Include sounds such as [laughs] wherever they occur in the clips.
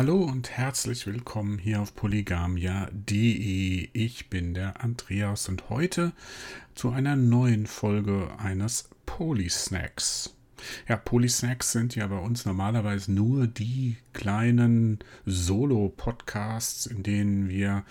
Hallo und herzlich willkommen hier auf polygamia.de. Ich bin der Andreas und heute zu einer neuen Folge eines Polysnacks. Ja, Polysnacks sind ja bei uns normalerweise nur die kleinen Solo-Podcasts, in denen wir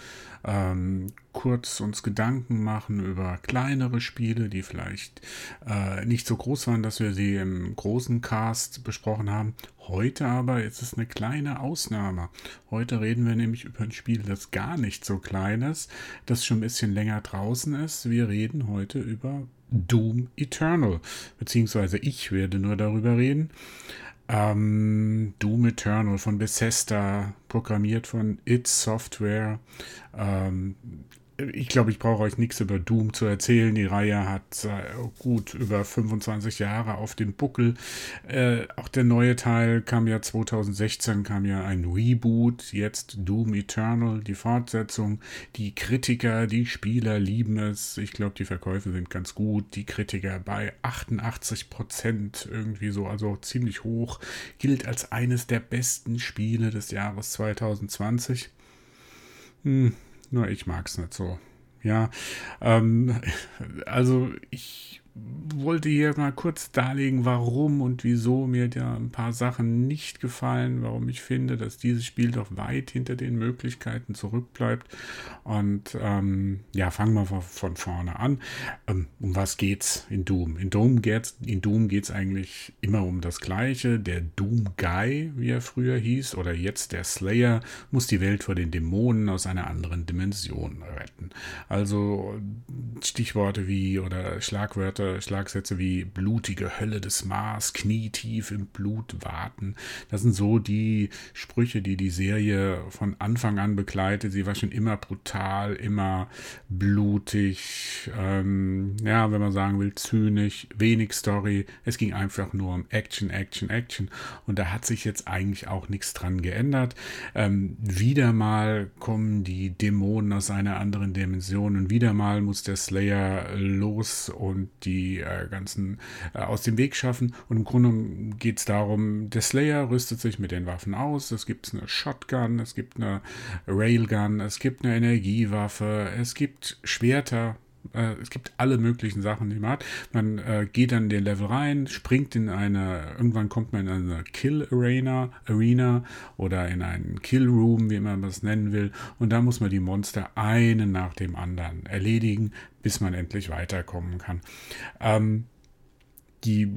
ähm, kurz uns Gedanken machen über kleinere Spiele, die vielleicht äh, nicht so groß waren, dass wir sie im großen Cast besprochen haben. Heute aber ist es eine kleine Ausnahme. Heute reden wir nämlich über ein Spiel, das gar nicht so klein ist, das schon ein bisschen länger draußen ist. Wir reden heute über Doom Eternal, beziehungsweise ich werde nur darüber reden. Ähm, Doom Eternal von Bethesda, programmiert von It Software. Ähm, ich glaube, ich brauche euch nichts über Doom zu erzählen. Die Reihe hat äh, gut über 25 Jahre auf dem Buckel. Äh, auch der neue Teil kam ja 2016, kam ja ein Reboot. Jetzt Doom Eternal, die Fortsetzung. Die Kritiker, die Spieler lieben es. Ich glaube, die Verkäufe sind ganz gut. Die Kritiker bei 88 Prozent irgendwie so, also ziemlich hoch. Gilt als eines der besten Spiele des Jahres 2020. Hm, nur ich mag es nicht so. Ja, ähm, also ich wollte hier mal kurz darlegen, warum und wieso mir da ein paar Sachen nicht gefallen, warum ich finde, dass dieses Spiel doch weit hinter den Möglichkeiten zurückbleibt. Und ähm, ja, fangen wir von vorne an. Ähm, um was geht's in Doom? In Doom geht's, in Doom geht's eigentlich immer um das Gleiche. Der Doom Guy, wie er früher hieß, oder jetzt der Slayer, muss die Welt vor den Dämonen aus einer anderen Dimension retten. Also Stichworte wie oder Schlagwörter Schlagsätze wie blutige Hölle des Mars, knietief im Blut warten. Das sind so die Sprüche, die die Serie von Anfang an begleitet. Sie war schon immer brutal, immer blutig, ähm, ja, wenn man sagen will, zynisch, wenig Story. Es ging einfach nur um Action, Action, Action. Und da hat sich jetzt eigentlich auch nichts dran geändert. Ähm, wieder mal kommen die Dämonen aus einer anderen Dimension und wieder mal muss der Slayer los und die äh, ganzen äh, aus dem Weg schaffen. Und im Grunde geht es darum, der Slayer rüstet sich mit den Waffen aus. Es gibt eine Shotgun, es gibt eine Railgun, es gibt eine Energiewaffe, es gibt Schwerter, äh, es gibt alle möglichen Sachen, die man hat. Man äh, geht dann in den Level rein, springt in eine, irgendwann kommt man in eine Kill Arena, Arena oder in einen Kill Room, wie man das nennen will. Und da muss man die Monster einen nach dem anderen erledigen, bis man endlich weiterkommen kann. Ähm, die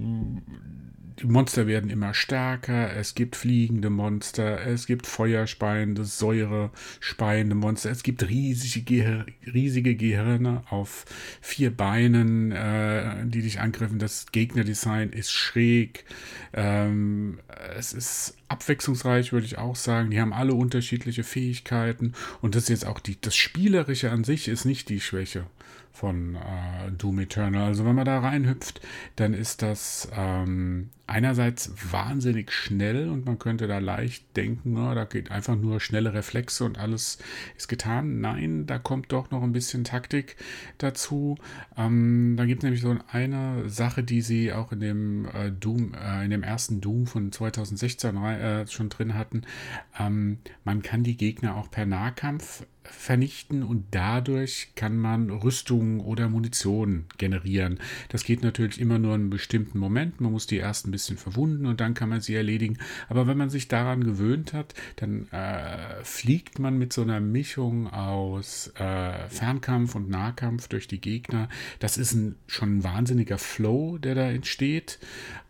die Monster werden immer stärker, es gibt fliegende Monster, es gibt feuerspeiende, säurespeiende Monster, es gibt riesige, Gehir riesige Gehirne auf vier Beinen, äh, die dich angreifen. Das Gegnerdesign ist schräg, ähm, es ist abwechslungsreich, würde ich auch sagen. Die haben alle unterschiedliche Fähigkeiten und das ist jetzt auch die, das Spielerische an sich ist nicht die Schwäche von äh, Doom Eternal. Also wenn man da reinhüpft, dann ist das ähm, einerseits wahnsinnig schnell und man könnte da leicht denken, oh, da geht einfach nur schnelle Reflexe und alles ist getan. Nein, da kommt doch noch ein bisschen Taktik dazu. Ähm, da gibt es nämlich so eine Sache, die sie auch in dem äh, Doom, äh, in dem ersten Doom von 2016 äh, schon drin hatten. Ähm, man kann die Gegner auch per Nahkampf vernichten und dadurch kann man Rüstungen oder Munition generieren. Das geht natürlich immer nur in einem bestimmten Moment. Man muss die erst ein bisschen verwunden und dann kann man sie erledigen. Aber wenn man sich daran gewöhnt hat, dann äh, fliegt man mit so einer Mischung aus äh, Fernkampf und Nahkampf durch die Gegner. Das ist ein, schon ein wahnsinniger Flow, der da entsteht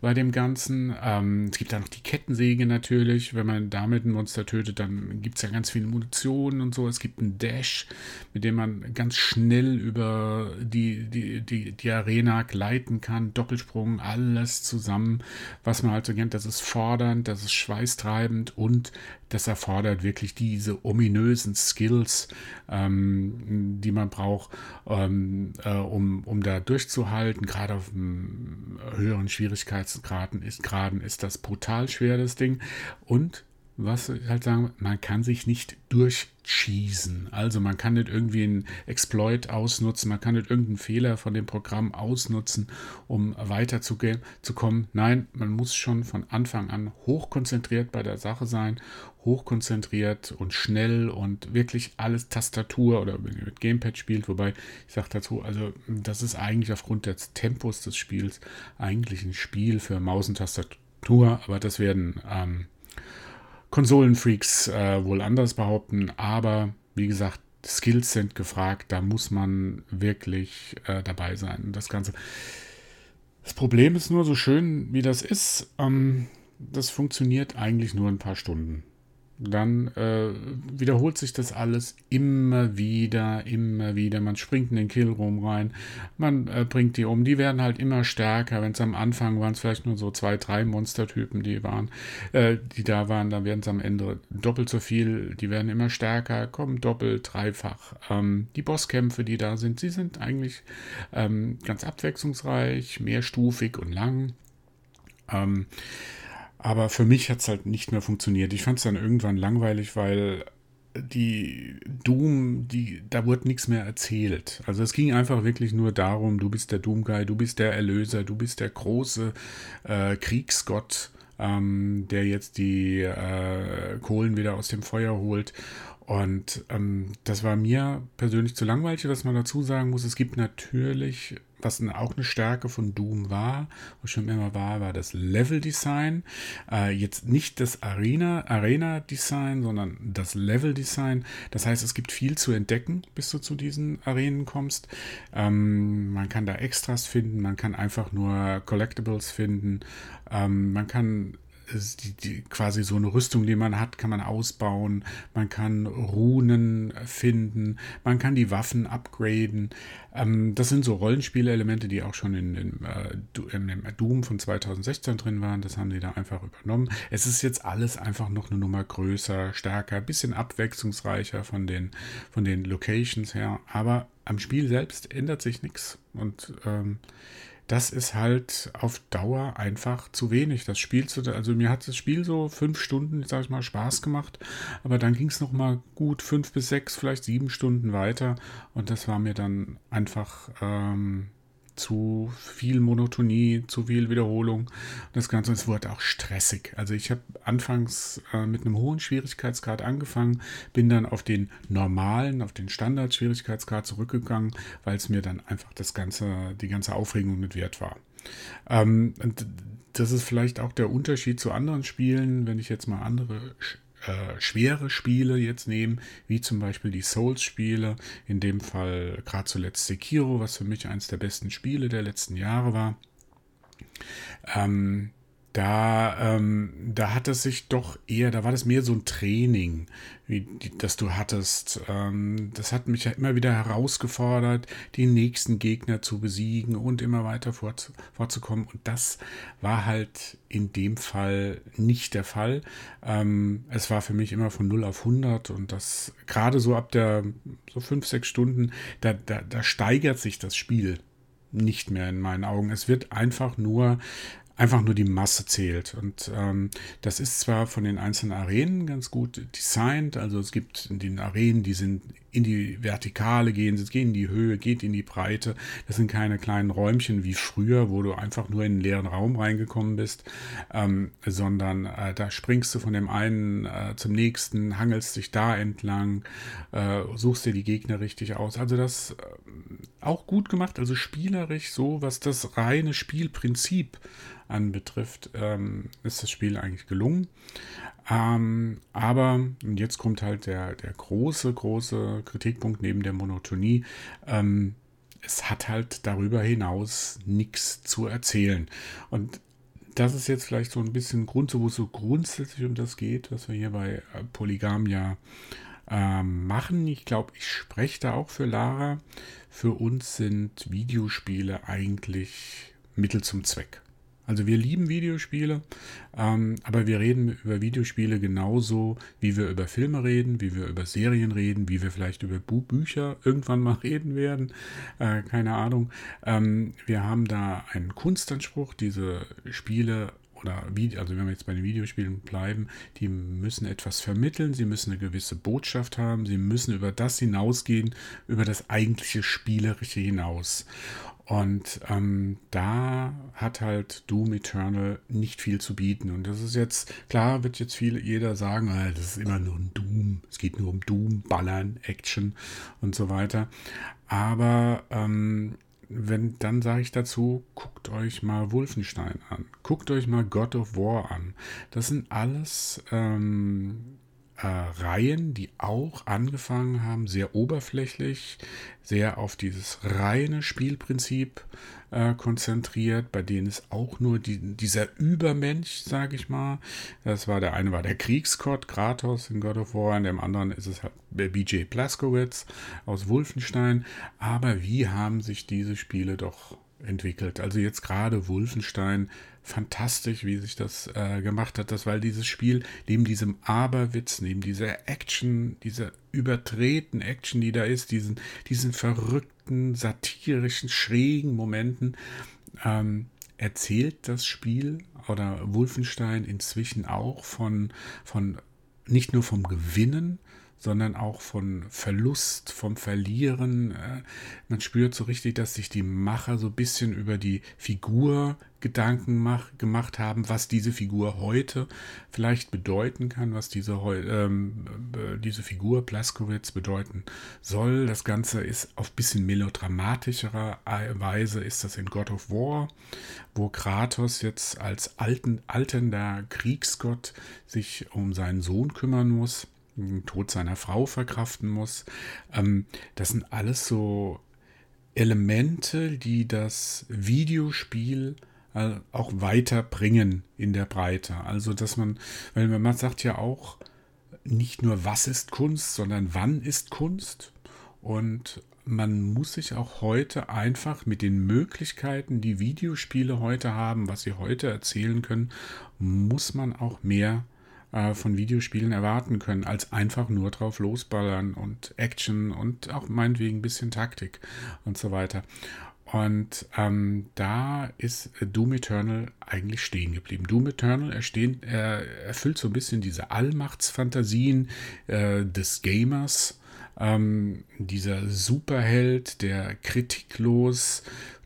bei dem Ganzen. Ähm, es gibt da noch die Kettensäge natürlich. Wenn man damit ein Monster tötet, dann gibt es ja ganz viel Munition und so. Es gibt einen Dash, mit dem man ganz schnell über die, die, die, die Arena gleiten kann. Doppelsprung, alles zusammen, was man halt so kennt. Das ist fordernd, das ist schweißtreibend und das erfordert wirklich diese ominösen Skills, ähm, die man braucht, ähm, äh, um, um da durchzuhalten. Gerade auf höheren Schwierigkeitsgraden ist, Graden ist das brutal schwer, das Ding. Und was halt sagen, man kann sich nicht durchcheesen. Also man kann nicht irgendwie einen Exploit ausnutzen, man kann nicht irgendeinen Fehler von dem Programm ausnutzen, um weiterzukommen. Nein, man muss schon von Anfang an hochkonzentriert bei der Sache sein, hochkonzentriert und schnell und wirklich alles Tastatur oder mit Gamepad spielt, wobei ich sage dazu, also das ist eigentlich aufgrund des Tempos des Spiels eigentlich ein Spiel für Maus und Tastatur, aber das werden ähm, Konsolenfreaks äh, wohl anders behaupten, aber wie gesagt, Skills sind gefragt, da muss man wirklich äh, dabei sein. Das Ganze. Das Problem ist nur, so schön wie das ist, ähm, das funktioniert eigentlich nur ein paar Stunden dann äh, wiederholt sich das alles immer wieder, immer wieder. Man springt in den Killroom rein, man äh, bringt die um. Die werden halt immer stärker. Wenn es am Anfang waren, es vielleicht nur so zwei, drei Monstertypen, die waren, äh, die da waren, dann werden es am Ende doppelt so viel. Die werden immer stärker, kommen doppelt, dreifach. Ähm, die Bosskämpfe, die da sind, sie sind eigentlich ähm, ganz abwechslungsreich, mehrstufig und lang. Ähm, aber für mich hat es halt nicht mehr funktioniert. Ich fand es dann irgendwann langweilig, weil die Doom, die, da wurde nichts mehr erzählt. Also es ging einfach wirklich nur darum, du bist der Doom-Guy, du bist der Erlöser, du bist der große äh, Kriegsgott, ähm, der jetzt die äh, Kohlen wieder aus dem Feuer holt. Und ähm, das war mir persönlich zu langweilig, was man dazu sagen muss. Es gibt natürlich was auch eine Stärke von Doom war, was schon immer war, war das Level-Design. Äh, jetzt nicht das Arena-Design, sondern das Level-Design. Das heißt, es gibt viel zu entdecken, bis du zu diesen Arenen kommst. Ähm, man kann da Extras finden, man kann einfach nur Collectibles finden. Ähm, man kann die, die, quasi so eine Rüstung, die man hat, kann man ausbauen. Man kann Runen finden. Man kann die Waffen upgraden. Ähm, das sind so Rollenspielelemente, die auch schon in, in, äh, in, dem Doom von 2016 drin waren. Das haben die da einfach übernommen. Es ist jetzt alles einfach noch eine Nummer größer, stärker, bisschen abwechslungsreicher von den, von den Locations her. Aber am Spiel selbst ändert sich nichts. Und ähm, das ist halt auf Dauer einfach zu wenig. Das Spiel zu, also mir hat das Spiel so fünf Stunden, sag ich mal, Spaß gemacht, aber dann ging es noch mal gut fünf bis sechs, vielleicht sieben Stunden weiter und das war mir dann einfach ähm, zu viel Monotonie, zu viel Wiederholung. Das Ganze, es wurde auch stressig. Also ich habe anfangs äh, mit einem hohen Schwierigkeitsgrad angefangen, bin dann auf den normalen, auf den Standard-Schwierigkeitsgrad zurückgegangen, weil es mir dann einfach das ganze, die ganze Aufregung mit wert war. Ähm, das ist vielleicht auch der Unterschied zu anderen Spielen, wenn ich jetzt mal andere äh, schwere Spiele jetzt nehmen, wie zum Beispiel die Souls-Spiele, in dem Fall gerade zuletzt Sekiro, was für mich eines der besten Spiele der letzten Jahre war. Ähm, da, ähm, da hat es sich doch eher, da war das mehr so ein Training, wie die, das du hattest. Ähm, das hat mich ja immer wieder herausgefordert, die nächsten Gegner zu besiegen und immer weiter fort, fortzukommen. Und das war halt in dem Fall nicht der Fall. Ähm, es war für mich immer von 0 auf 100 und das gerade so ab der so 5, 6 Stunden, da, da, da steigert sich das Spiel nicht mehr in meinen Augen. Es wird einfach nur einfach nur die Masse zählt. Und ähm, das ist zwar von den einzelnen Arenen ganz gut designt, also es gibt in den Arenen, die sind in die Vertikale gehen, sie gehen in die Höhe, geht in die Breite. Das sind keine kleinen Räumchen wie früher, wo du einfach nur in einen leeren Raum reingekommen bist, ähm, sondern äh, da springst du von dem einen äh, zum nächsten, hangelst dich da entlang, äh, suchst dir die Gegner richtig aus. Also das äh, auch gut gemacht, also spielerisch so, was das reine Spielprinzip anbetrifft, ähm, ist das Spiel eigentlich gelungen. Ähm, aber, jetzt kommt halt der, der große, große Kritikpunkt neben der Monotonie. Ähm, es hat halt darüber hinaus nichts zu erzählen. Und das ist jetzt vielleicht so ein bisschen Grund, wo es so grundsätzlich um das geht, was wir hier bei äh, Polygam ja ähm, machen. Ich glaube, ich spreche da auch für Lara. Für uns sind Videospiele eigentlich Mittel zum Zweck. Also wir lieben Videospiele, ähm, aber wir reden über Videospiele genauso, wie wir über Filme reden, wie wir über Serien reden, wie wir vielleicht über Bu Bücher irgendwann mal [laughs] reden werden. Äh, keine Ahnung. Ähm, wir haben da einen Kunstanspruch, diese Spiele oder also wenn wir jetzt bei den Videospielen bleiben, die müssen etwas vermitteln, sie müssen eine gewisse Botschaft haben, sie müssen über das hinausgehen, über das eigentliche Spielerische hinaus. Und ähm, da hat halt Doom Eternal nicht viel zu bieten. Und das ist jetzt, klar wird jetzt viel, jeder sagen, ah, das ist immer nur ein Doom. Es geht nur um Doom, Ballern, Action und so weiter. Aber ähm, wenn, dann sage ich dazu, guckt euch mal Wolfenstein an. Guckt euch mal God of War an. Das sind alles ähm, äh, Reihen, die auch angefangen haben, sehr oberflächlich, sehr auf dieses reine Spielprinzip äh, konzentriert, bei denen es auch nur die, dieser Übermensch, sage ich mal, das war der eine war der Kriegsgott Kratos in God of War, in dem anderen ist es halt BJ Blazkowicz aus Wolfenstein. Aber wie haben sich diese Spiele doch entwickelt? Also jetzt gerade Wolfenstein fantastisch, wie sich das äh, gemacht hat, das, weil dieses Spiel neben diesem Aberwitz, neben dieser Action, dieser übertreten Action, die da ist, diesen, diesen verrückten, satirischen, schrägen Momenten, ähm, erzählt das Spiel oder Wolfenstein inzwischen auch von, von nicht nur vom Gewinnen, sondern auch von Verlust, vom Verlieren. Äh, man spürt so richtig, dass sich die Macher so ein bisschen über die Figur Gedanken mach, gemacht haben, was diese Figur heute vielleicht bedeuten kann, was diese, ähm, äh, diese Figur Blaskowitz bedeuten soll. Das Ganze ist auf bisschen melodramatischerer Weise ist das in God of War, wo Kratos jetzt als alten, alternder Kriegsgott sich um seinen Sohn kümmern muss den Tod seiner Frau verkraften muss. Ähm, das sind alles so Elemente, die das Videospiel äh, auch weiterbringen in der Breite. Also, dass man, weil man sagt ja auch, nicht nur was ist Kunst, sondern wann ist Kunst. Und man muss sich auch heute einfach mit den Möglichkeiten, die Videospiele heute haben, was sie heute erzählen können, muss man auch mehr äh, von Videospielen erwarten können, als einfach nur drauf losballern und Action und auch meinetwegen ein bisschen Taktik und so weiter. Und ähm, da ist Doom Eternal eigentlich stehen geblieben. Doom Eternal erstehen, er erfüllt so ein bisschen diese Allmachtsfantasien äh, des Gamers. Ähm, dieser Superheld, der kritiklos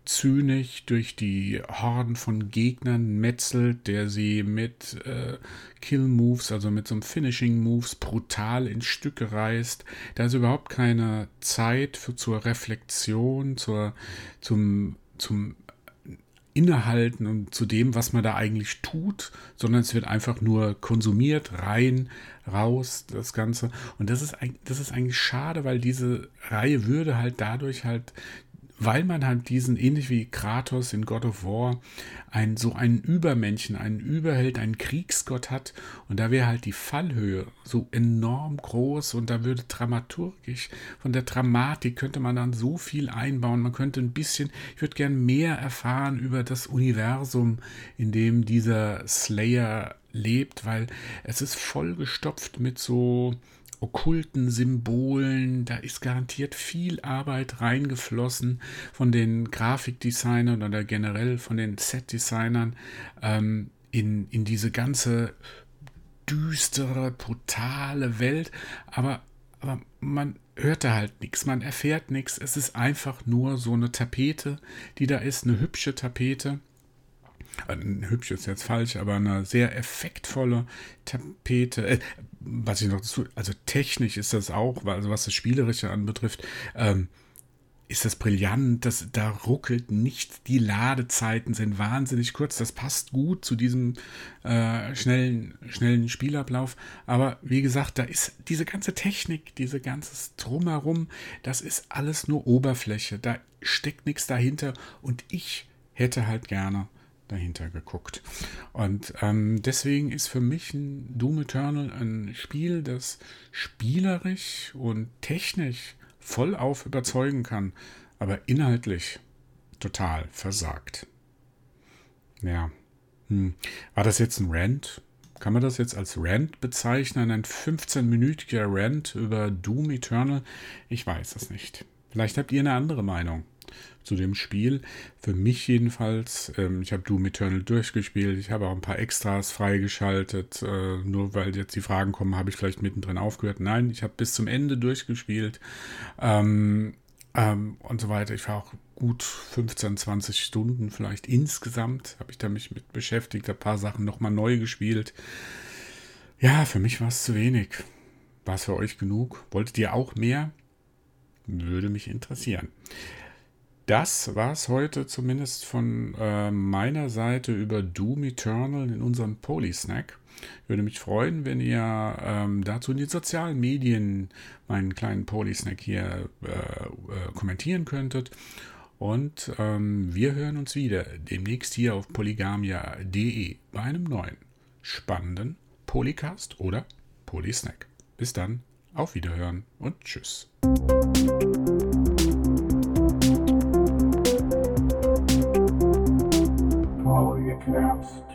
zynisch durch die Horden von Gegnern metzelt, der sie mit äh, Kill-Moves, also mit so einem Finishing-Moves brutal in Stücke reißt. Da ist überhaupt keine Zeit für, zur Reflexion, zur, zum, zum Innehalten und zu dem, was man da eigentlich tut, sondern es wird einfach nur konsumiert, rein, raus, das Ganze. Und das ist, das ist eigentlich schade, weil diese Reihe würde halt dadurch halt weil man halt diesen, ähnlich wie Kratos in God of War, ein, so einen Übermenschen, einen Überheld, einen Kriegsgott hat. Und da wäre halt die Fallhöhe so enorm groß und da würde dramaturgisch, von der Dramatik könnte man dann so viel einbauen. Man könnte ein bisschen, ich würde gern mehr erfahren über das Universum, in dem dieser Slayer lebt, weil es ist vollgestopft mit so okkulten Symbolen. Da ist garantiert viel Arbeit reingeflossen von den Grafikdesignern oder generell von den Setdesignern ähm, in, in diese ganze düstere, brutale Welt. Aber, aber man hört da halt nichts, man erfährt nichts. Es ist einfach nur so eine Tapete, die da ist, eine hübsche Tapete hübsch ist jetzt falsch, aber eine sehr effektvolle Tapete. Äh, was ich noch dazu, also technisch ist das auch, also was das Spielerische anbetrifft, ähm, ist das brillant, das, da ruckelt nichts, die Ladezeiten sind wahnsinnig kurz, das passt gut zu diesem äh, schnellen, schnellen Spielablauf, aber wie gesagt, da ist diese ganze Technik, diese ganze Drumherum, das ist alles nur Oberfläche, da steckt nichts dahinter und ich hätte halt gerne dahinter geguckt. Und ähm, deswegen ist für mich ein Doom Eternal ein Spiel, das spielerisch und technisch voll auf überzeugen kann, aber inhaltlich total versagt. Ja. Hm. War das jetzt ein Rant? Kann man das jetzt als Rant bezeichnen? Ein 15-minütiger Rant über Doom Eternal? Ich weiß es nicht. Vielleicht habt ihr eine andere Meinung. Zu dem Spiel. Für mich jedenfalls. Ähm, ich habe Doom Eternal durchgespielt. Ich habe auch ein paar Extras freigeschaltet. Äh, nur weil jetzt die Fragen kommen, habe ich vielleicht mittendrin aufgehört. Nein, ich habe bis zum Ende durchgespielt. Ähm, ähm, und so weiter. Ich war auch gut 15, 20 Stunden vielleicht insgesamt. Habe ich da mich mit beschäftigt, ein paar Sachen nochmal neu gespielt. Ja, für mich war es zu wenig. War es für euch genug? Wolltet ihr auch mehr? Würde mich interessieren. Das war es heute zumindest von äh, meiner Seite über Doom Eternal in unserem Polysnack. Würde mich freuen, wenn ihr ähm, dazu in den sozialen Medien meinen kleinen Polysnack hier äh, äh, kommentieren könntet. Und ähm, wir hören uns wieder demnächst hier auf polygamia.de bei einem neuen spannenden Polycast oder Polysnack. Bis dann, auf Wiederhören und tschüss. collapse.